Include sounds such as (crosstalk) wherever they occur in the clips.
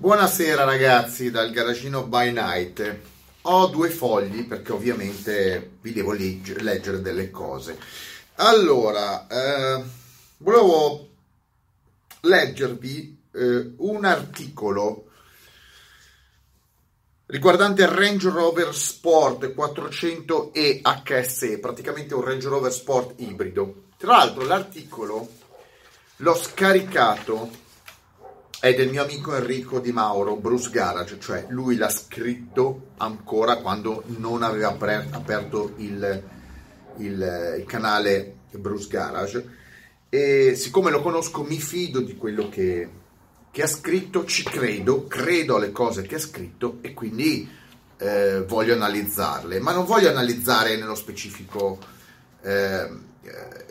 Buonasera ragazzi dal garagino by night. Ho due fogli perché ovviamente vi devo legge- leggere delle cose. Allora, eh, volevo leggervi eh, un articolo riguardante il Range Rover Sport 400e HSE, praticamente un Range Rover Sport ibrido. Tra l'altro l'articolo l'ho scaricato è del mio amico Enrico Di Mauro, Bruce Garage, cioè lui l'ha scritto ancora quando non aveva aperto il, il, il canale Bruce Garage. E siccome lo conosco mi fido di quello che, che, ha scritto, ci credo, credo alle cose che ha scritto e quindi eh, voglio analizzarle, ma non voglio analizzare nello specifico eh,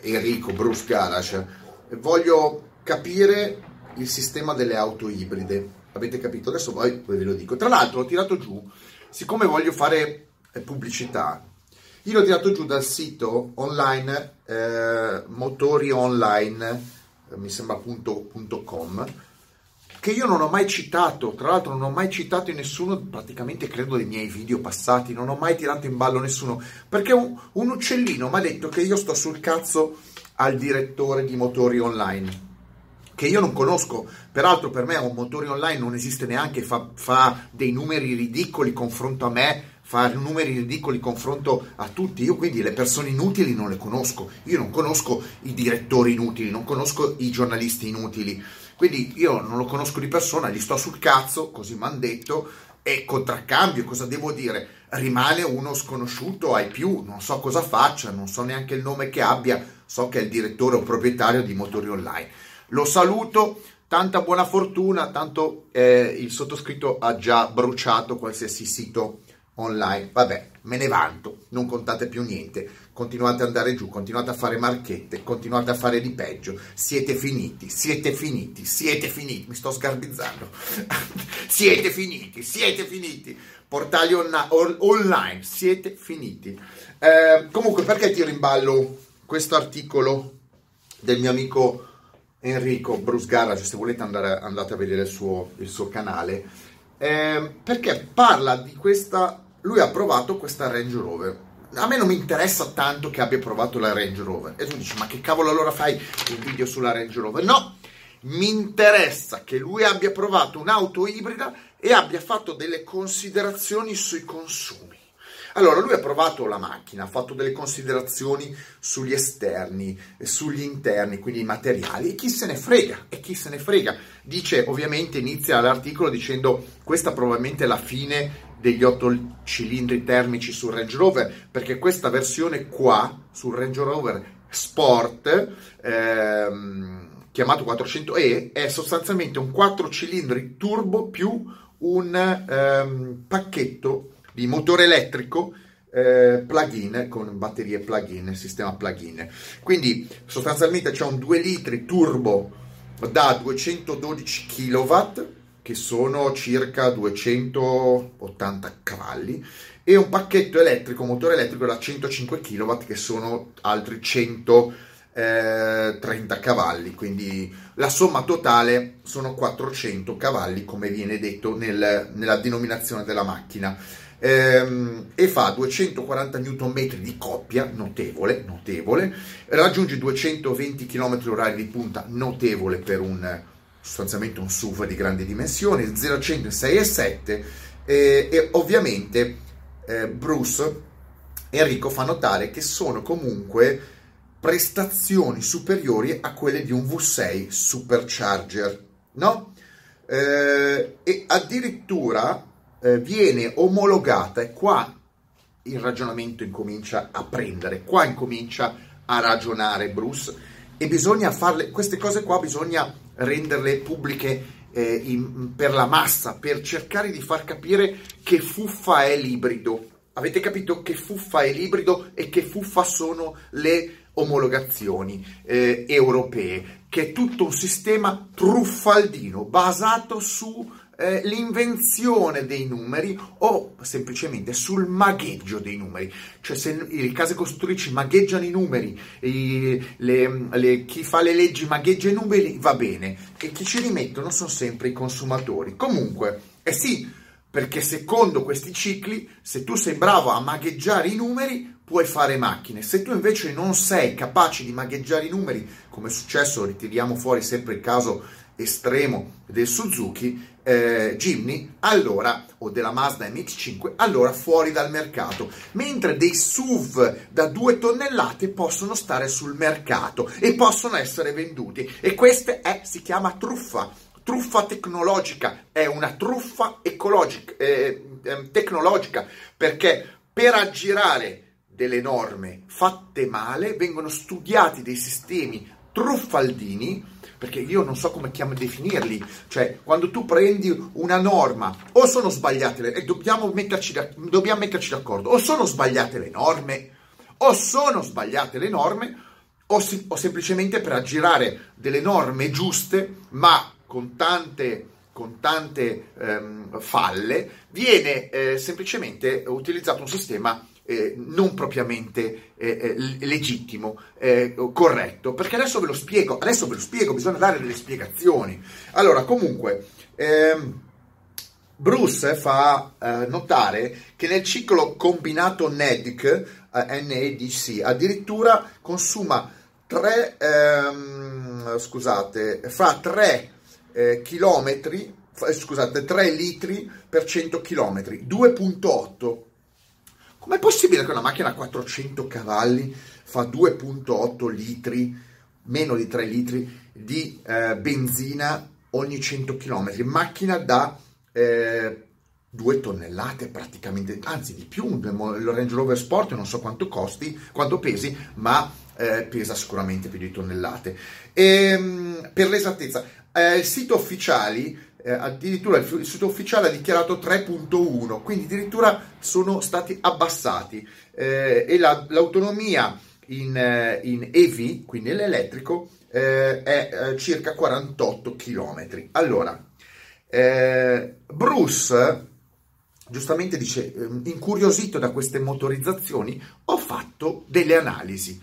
Enrico, Bruce Garage, voglio capire il sistema delle auto ibride. Avete capito? Adesso poi ve lo dico. Tra l'altro ho tirato giù, siccome voglio fare eh, pubblicità, io l'ho tirato giù dal sito online eh, motori online, eh, che io non ho mai citato, tra l'altro non ho mai citato in nessuno, praticamente credo dei miei video passati, non ho mai tirato in ballo nessuno, perché un, un uccellino mi ha detto che io sto sul cazzo al direttore di motori online che io non conosco, peraltro per me un motore online non esiste neanche, fa, fa dei numeri ridicoli confronto a me, fa numeri ridicoli confronto a tutti, io quindi le persone inutili non le conosco, io non conosco i direttori inutili, non conosco i giornalisti inutili, quindi io non lo conosco di persona, gli sto sul cazzo, così mi hanno detto, e contraccambio, cosa devo dire? Rimane uno sconosciuto ai più, non so cosa faccia, non so neanche il nome che abbia, so che è il direttore o proprietario di motori online. Lo saluto, tanta buona fortuna, tanto eh, il sottoscritto ha già bruciato qualsiasi sito online. Vabbè, me ne vanto, non contate più niente. Continuate ad andare giù, continuate a fare marchette, continuate a fare di peggio. Siete finiti, siete finiti, siete finiti. Mi sto sgarbizzando. (laughs) siete finiti, siete finiti. Portali on- online, siete finiti. Eh, comunque, perché tiro in ballo questo articolo del mio amico Enrico Bruce Garage, se volete andare, andate a vedere il suo, il suo canale, eh, perché parla di questa, lui ha provato questa Range Rover. A me non mi interessa tanto che abbia provato la Range Rover. E tu dici, ma che cavolo allora fai un video sulla Range Rover? No, mi interessa che lui abbia provato un'auto ibrida e abbia fatto delle considerazioni sui consumi. Allora, lui ha provato la macchina, ha fatto delle considerazioni sugli esterni, sugli interni, quindi i materiali, e chi se ne frega, e chi se ne frega. Dice, ovviamente, inizia l'articolo dicendo questa probabilmente è la fine degli otto cilindri termici sul Range Rover, perché questa versione qua, sul Range Rover Sport, ehm, chiamato 400E, è sostanzialmente un 4 cilindri turbo più un ehm, pacchetto di motore elettrico eh, plug-in con batterie plug-in, sistema plug-in. Quindi sostanzialmente c'è un 2 litri turbo da 212 kW che sono circa 280 cavalli e un pacchetto elettrico, motore elettrico da 105 kW che sono altri 130 eh, cavalli, quindi la somma totale sono 400 cavalli come viene detto nel, nella denominazione della macchina ehm, e fa 240 Nm di coppia, notevole, notevole, raggiunge 220 km h di punta, notevole per un sostanzialmente un SUV di grandi dimensioni, 0 100 6,7 eh, e ovviamente eh, Bruce e Enrico fa notare che sono comunque prestazioni superiori a quelle di un V6 Supercharger, no? Eh, e addirittura eh, viene omologata e qua il ragionamento incomincia a prendere, qua incomincia a ragionare Bruce e bisogna farle, queste cose qua bisogna renderle pubbliche eh, in, per la massa, per cercare di far capire che fuffa è l'ibrido. Avete capito che fuffa è l'ibrido e che fuffa sono le omologazioni eh, europee, che è tutto un sistema truffaldino basato su eh, l'invenzione dei numeri o semplicemente sul magheggio dei numeri. Cioè se le case costruttrici magheggiano i numeri, i, le, le, chi fa le leggi magheggia i numeri, va bene. E chi ci rimettono sono sempre i consumatori. Comunque, eh sì, perché secondo questi cicli, se tu sei bravo a magheggiare i numeri, puoi fare macchine. Se tu invece non sei capace di magheggiare i numeri, come è successo, ritiriamo fuori sempre il caso estremo del Suzuki, eh, Jimny, allora, o della Mazda MX5, allora fuori dal mercato. Mentre dei SUV da 2 tonnellate possono stare sul mercato e possono essere venduti. E questa è, si chiama truffa truffa tecnologica, è una truffa ecologica, eh, eh, tecnologica perché per aggirare delle norme fatte male vengono studiati dei sistemi truffaldini perché io non so come chiamo definirli, cioè quando tu prendi una norma o sono sbagliate le, e dobbiamo metterci, dobbiamo metterci d'accordo, o sono sbagliate le norme, o sono sbagliate le norme, o, si, o semplicemente per aggirare delle norme giuste, ma con tante, con tante ehm, falle, viene eh, semplicemente utilizzato un sistema eh, non propriamente eh, eh legittimo, eh, corretto, perché adesso ve lo spiego, adesso ve lo spiego, bisogna dare delle spiegazioni. Allora, comunque, ehm, Bruce fa eh, notare che nel ciclo combinato NEDC, NEDC addirittura consuma 3, ehm, scusate, fa 3 eh, chilometri, scusate, 3 litri per 100 chilometri, 2.8. Com'è possibile che una macchina a 400 cavalli fa 2.8 litri, meno di 3 litri di eh, benzina ogni 100 km? Macchina da eh, 2 tonnellate praticamente, anzi di più, il Range Rover Sport non so quanto costi, quanto pesi, ma eh, pesa sicuramente più di tonnellate. E, ehm, per l'esattezza, eh, il sito ufficiali, eh, addirittura il, il, sito ufficiale ha dichiarato 3.1, quindi addirittura sono stati abbassati eh, e la, l'autonomia in, eh, in, EV, quindi l'elettrico, eh, è eh, circa 48 km. Allora, Bruce giustamente dice, ehm, incuriosito da queste motorizzazioni, ho fatto delle analisi.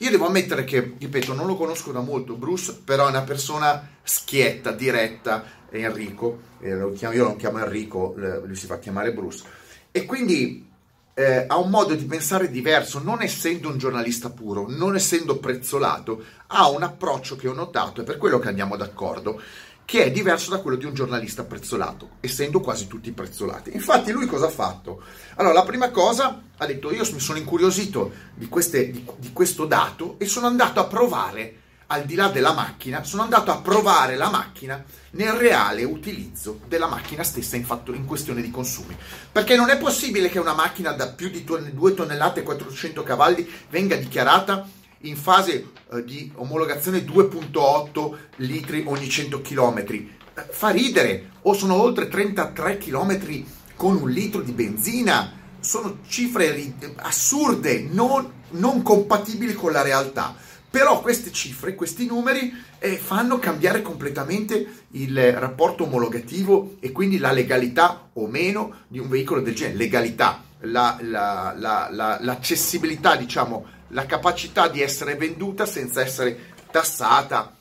Io devo ammettere che, ripeto, non lo conosco da molto Bruce, però è una persona schietta, diretta, Enrico, eh, lo chiamo, io lo chiamo Enrico, lui si fa chiamare Bruce, e quindi eh, ha un modo di pensare diverso, non essendo un giornalista puro, non essendo prezzolato, ha un approccio che ho notato, e per quello che andiamo d'accordo, che è diverso da quello di un giornalista prezzolato, essendo quasi tutti prezzolati. Infatti lui cosa ha fatto? Allora, la prima cosa ha detto, io mi sono incuriosito di, queste, di, di questo dato e sono andato a provare, al di là della macchina, sono andato a provare la macchina nel reale utilizzo della macchina stessa in, fatto, in questione di consumi. Perché non è possibile che una macchina da più di 2 tonnellate e 400 cavalli venga dichiarata in fase eh, di omologazione 2.8 litri ogni 100 km. Eh, fa ridere, o sono oltre 33 km con un litro di benzina. Sono cifre assurde, non, non compatibili con la realtà. Però queste cifre, questi numeri eh, fanno cambiare completamente il rapporto omologativo e quindi la legalità o meno di un veicolo del genere. Legalità, la, la, la, l'accessibilità, diciamo, la capacità di essere venduta senza essere tassata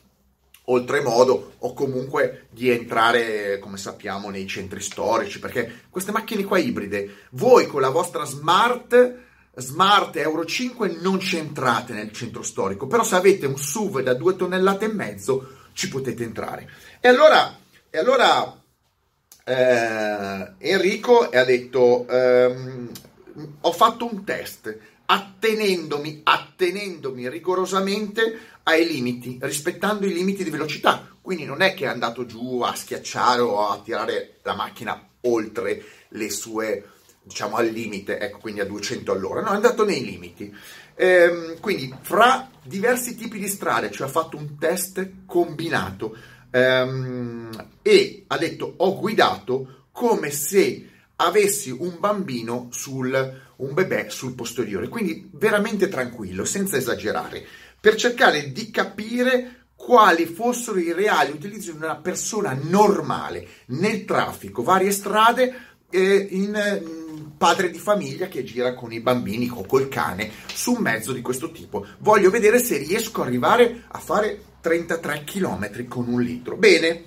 oltremodo o comunque di entrare, come sappiamo, nei centri storici, perché queste macchine qua ibride, voi con la vostra smart Smart Euro 5 non c'entrate nel centro storico, però se avete un SUV da 2 tonnellate e mezzo ci potete entrare. E allora, e allora eh, Enrico ha detto, ehm, ho fatto un test, attenendomi, attenendomi rigorosamente ai limiti, rispettando i limiti di velocità. Quindi non è che è andato giù a schiacciare o a tirare la macchina oltre le sue, diciamo, al limite, ecco, quindi a 200 all'ora. No, è andato nei limiti. Ehm, quindi, fra diversi tipi di strade, cioè ha fatto un test combinato ehm, e ha detto ho guidato come se avessi un bambino sul un bebè sul posteriore, quindi veramente tranquillo, senza esagerare, per cercare di capire quali fossero i reali utilizzi di una persona normale nel traffico, varie strade, eh, in mm, padre di famiglia che gira con i bambini o col cane su un mezzo di questo tipo. Voglio vedere se riesco ad arrivare a fare 33 km con un litro. Bene,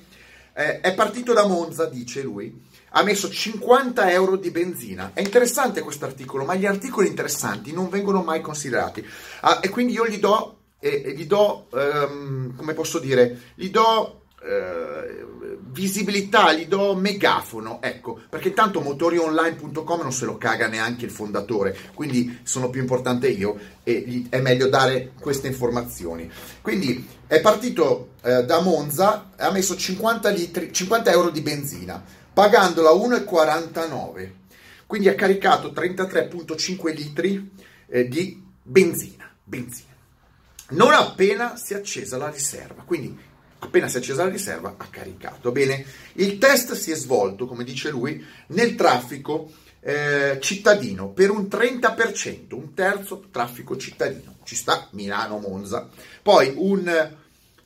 eh, è partito da Monza, dice lui. Ha messo 50 euro di benzina. È interessante questo articolo, ma gli articoli interessanti non vengono mai considerati. Ah, e quindi io gli do e, e gli do, um, come posso dire, gli do uh, visibilità, gli do megafono, ecco, perché tanto motorionline.com non se lo caga neanche il fondatore, quindi sono più importante io e gli, è meglio dare queste informazioni. Quindi è partito uh, da Monza, ha messo 50, litri, 50 euro di benzina, pagandola 1,49, quindi ha caricato 33,5 litri eh, di benzina. benzina non appena si è accesa la riserva. Quindi appena si è accesa la riserva ha caricato. Bene, il test si è svolto, come dice lui, nel traffico eh, cittadino per un 30%, un terzo traffico cittadino. Ci sta Milano-Monza. Poi un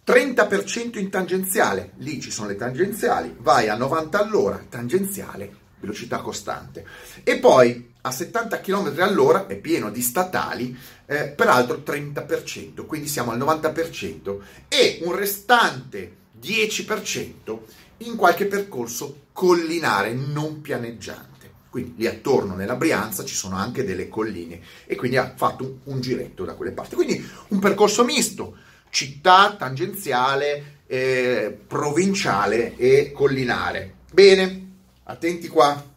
30% in tangenziale, lì ci sono le tangenziali, vai a 90 all'ora, tangenziale, velocità costante. E poi a 70 km all'ora è pieno di statali, eh, peraltro 30%, quindi siamo al 90%, e un restante 10% in qualche percorso collinare non pianeggiante. Quindi lì attorno nella Brianza ci sono anche delle colline e quindi ha fatto un, un giretto da quelle parti. Quindi un percorso misto, città, tangenziale, eh, provinciale e collinare. Bene, attenti qua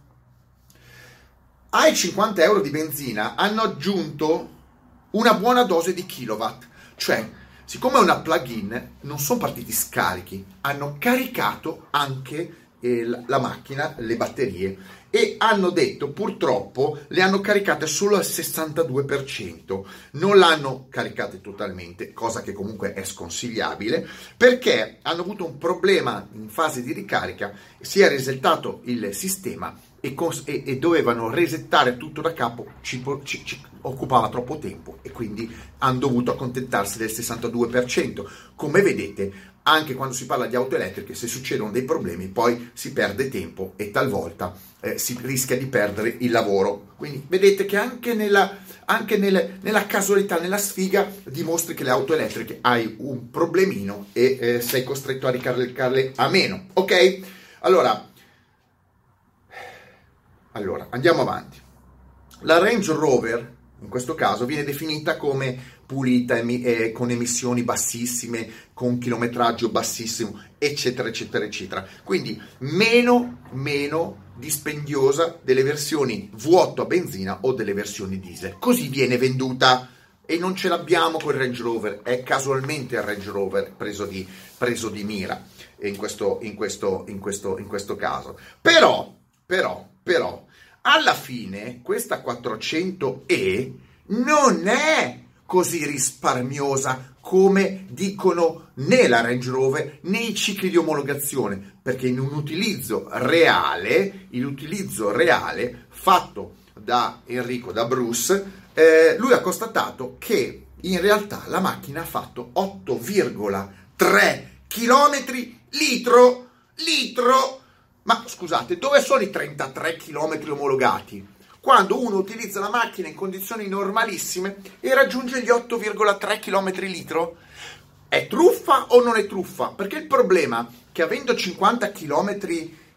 ai 50 euro di benzina hanno aggiunto una buona dose di kilowatt, cioè siccome è una plug-in non sono partiti scarichi, hanno caricato anche eh, la macchina, le batterie e hanno detto purtroppo le hanno caricate solo al 62%, non l'hanno caricate totalmente, cosa che comunque è sconsigliabile, perché hanno avuto un problema in fase di ricarica, si è resettato il sistema e, cons- e, e, dovevano resettare tutto da capo, ci, ci, ci, occupava troppo tempo e quindi hanno dovuto accontentarsi del 62%. Come vedete, anche quando si parla di auto elettriche, se succedono dei problemi, poi si perde tempo e talvolta eh, si rischia di perdere il lavoro. Quindi vedete che anche, nella, anche nelle, nella casualità, nella sfiga, dimostri che le auto elettriche hai un problemino e eh, sei costretto a ricaricarle a meno. Ok? Allora, allora, andiamo avanti. La Range Rover, in questo caso, viene definita come pulita, eh, con emissioni bassissime, con chilometraggio bassissimo, eccetera, eccetera, eccetera. Quindi meno, meno dispendiosa delle versioni vuoto a benzina o delle versioni diesel. Così viene venduta e non ce l'abbiamo con il Range Rover, è casualmente il Range Rover preso di, preso di mira in questo, in, questo, in, questo, in questo caso. Però, però, però, alla fine questa 400E non è così risparmiosa come dicono né la Range Rover né i cicli di omologazione, perché in un utilizzo reale, l'utilizzo reale fatto da Enrico, da Bruce, eh, lui ha constatato che in realtà la macchina ha fatto 8,3 km litro, litro ma scusate, dove sono i 33 km omologati? Quando uno utilizza la macchina in condizioni normalissime e raggiunge gli 8,3 km litro? È truffa o non è truffa? Perché il problema è che avendo 50 km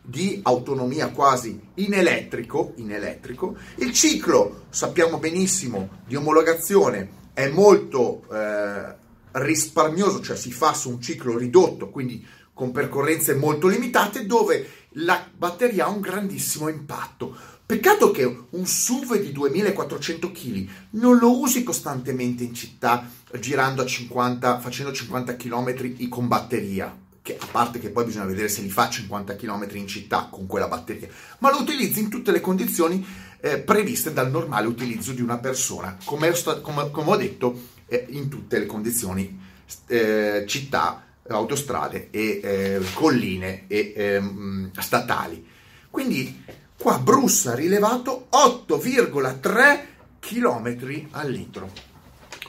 di autonomia quasi in elettrico, in elettrico, il ciclo, sappiamo benissimo, di omologazione è molto eh, risparmioso, cioè si fa su un ciclo ridotto, quindi con percorrenze molto limitate, dove la batteria ha un grandissimo impatto. Peccato che un SUV di 2400 kg non lo usi costantemente in città girando a 50, facendo 50 km con batteria, che a parte che poi bisogna vedere se li fa 50 km in città con quella batteria, ma lo utilizzi in tutte le condizioni eh, previste dal normale utilizzo di una persona, come, come, come ho detto, eh, in tutte le condizioni eh, città autostrade e eh, colline e eh, statali. Quindi qua Bruce ha rilevato 8,3 km al litro.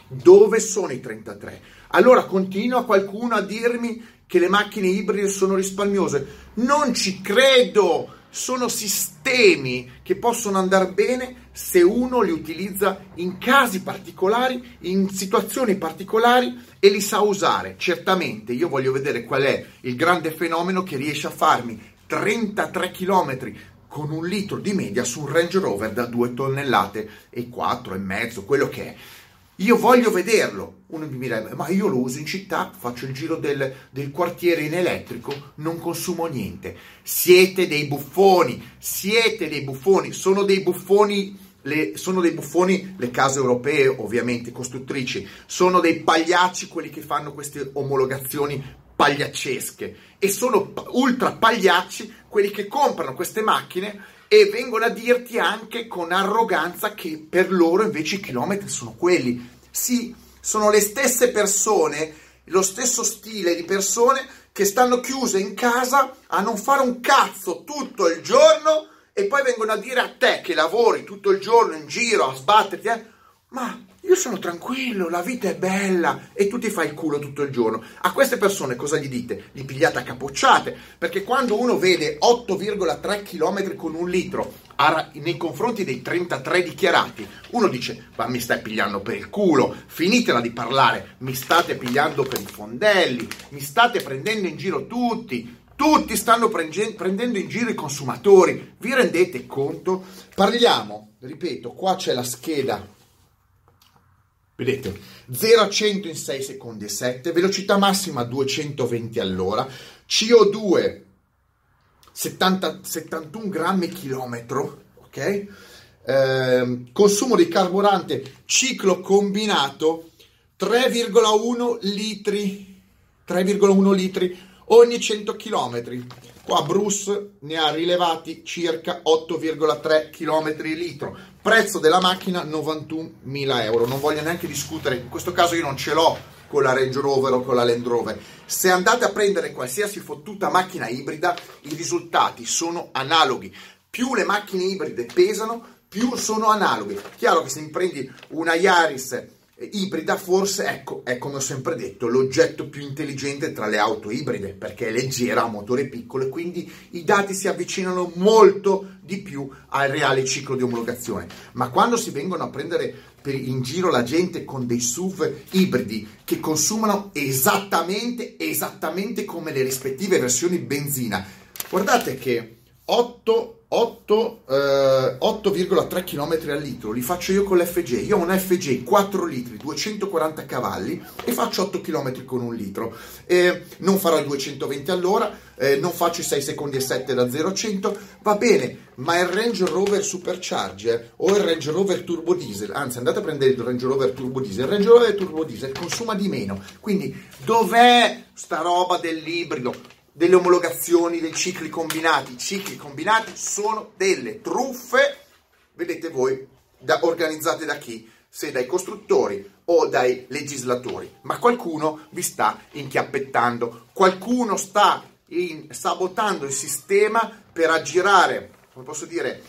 Dove sono i 33? Allora continua qualcuno a dirmi che le macchine ibride sono risparmiose. Non ci credo! Sono sistemi che possono andare bene se uno li utilizza in casi particolari, in situazioni particolari e li sa usare. Certamente io voglio vedere qual è il grande fenomeno che riesce a farmi 33 km con un litro di media su un Range Rover da 2 tonnellate e 4 e mezzo, quello che è. Io voglio vederlo. Uno mi direbbe, ma io lo uso in città, faccio il giro del, del, quartiere in elettrico, non consumo niente. Siete dei buffoni, siete dei buffoni, sono dei buffoni, le, sono dei buffoni le case europee, ovviamente, costruttrici, sono dei pagliacci quelli che fanno queste omologazioni pagliaccesche e sono ultra pagliacci quelli che comprano queste macchine e vengono a dirti anche con arroganza che per loro invece i chilometri sono quelli. Sì, sono le stesse persone, lo stesso stile di persone che stanno chiuse in casa a non fare un cazzo tutto il giorno e poi vengono a dire a te che lavori tutto il giorno in giro a sbatterti, eh, ma io sono tranquillo, la vita è bella e tu ti fai il culo tutto il giorno. A queste persone cosa gli dite? Li pigliate a capocciate, perché quando uno vede 8,3 km con un litro nei confronti dei 33 dichiarati, uno dice, ma mi stai pigliando per il culo, finitela di parlare, mi state pigliando per i fondelli, mi state prendendo in giro tutti, tutti stanno prendendo in giro i consumatori, vi rendete conto? Parliamo, ripeto, qua c'è la scheda Vedete, 0 a 100 in 6 secondi e 7, velocità massima 220 all'ora, CO2 70, 71 grammi chilometro, ok? Eh, consumo di carburante ciclo combinato 3,1 litri 3,1 litri ogni 100 km. Qua Bruce ne ha rilevati circa 8,3 km litro. Prezzo della macchina 91.000 euro. Non voglio neanche discutere, in questo caso io non ce l'ho con la Range Rover o con la Land Rover. Se andate a prendere qualsiasi fottuta macchina ibrida, i risultati sono analoghi. Più le macchine ibride pesano, più sono analoghe. Chiaro che se mi prendi una Yaris ibrida forse, ecco, è come ho sempre detto, l'oggetto più intelligente tra le auto ibride, perché è leggera, ha motore piccolo e quindi i dati si avvicinano molto di più al reale ciclo di omologazione. Ma quando si vengono a prendere in giro la gente con dei SUV ibridi che consumano esattamente, esattamente come le rispettive versioni benzina, guardate che 8 8, eh, 8,3 km al litro, li faccio io con l'FG. Io ho un FG 4 litri, 240 cavalli e faccio 8 km con un litro. Eh, non farò 220 all'ora, eh, non faccio i 6 secondi e 7 da 0 a 100, va bene, ma il Range Rover Supercharger o il Range Rover Turbo Diesel, anzi andate a prendere il Range Rover Turbo Diesel, il Range Rover Turbo Diesel consuma di meno. Quindi dov'è sta roba dell'ibrido? Delle omologazioni, dei cicli combinati. I cicli combinati sono delle truffe, vedete voi, da, organizzate da chi? Se dai costruttori o dai legislatori, ma qualcuno vi sta inchiappettando, qualcuno sta in, sabotando il sistema per aggirare, come posso dire,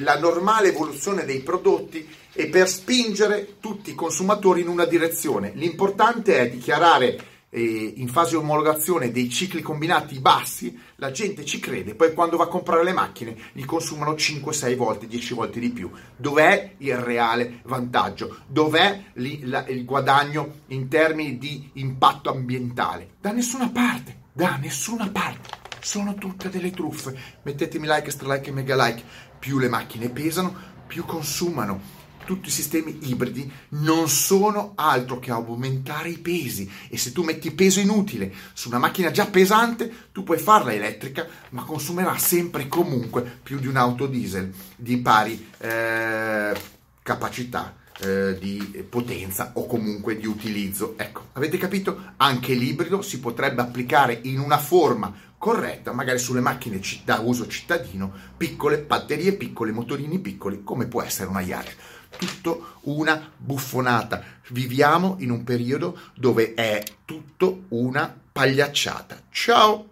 la normale evoluzione dei prodotti e per spingere tutti i consumatori in una direzione. L'importante è dichiarare eh, in fase omologazione dei cicli combinati bassi, la gente ci crede, poi quando va a comprare le macchine li consumano 5-6 volte, 10 volte di più. Dov'è il reale vantaggio? Dov'è li, la, il guadagno in termini di impatto ambientale? Da nessuna parte, da nessuna parte. Sono tutte delle truffe. Mettetemi like, extra like e mega like. Più le macchine pesano, più consumano tutti i sistemi ibridi non sono altro che aumentare i pesi e se tu metti peso inutile su una macchina già pesante tu puoi farla elettrica ma consumerà sempre e comunque più di un'auto diesel di pari eh, capacità eh, di potenza o comunque di utilizzo. Ecco, avete capito? Anche l'ibrido si potrebbe applicare in una forma corretta, magari sulle macchine da uso cittadino, piccole batterie piccole, motorini piccoli, come può essere una Yaris tutto una buffonata. Viviamo in un periodo dove è tutto una pagliacciata. Ciao!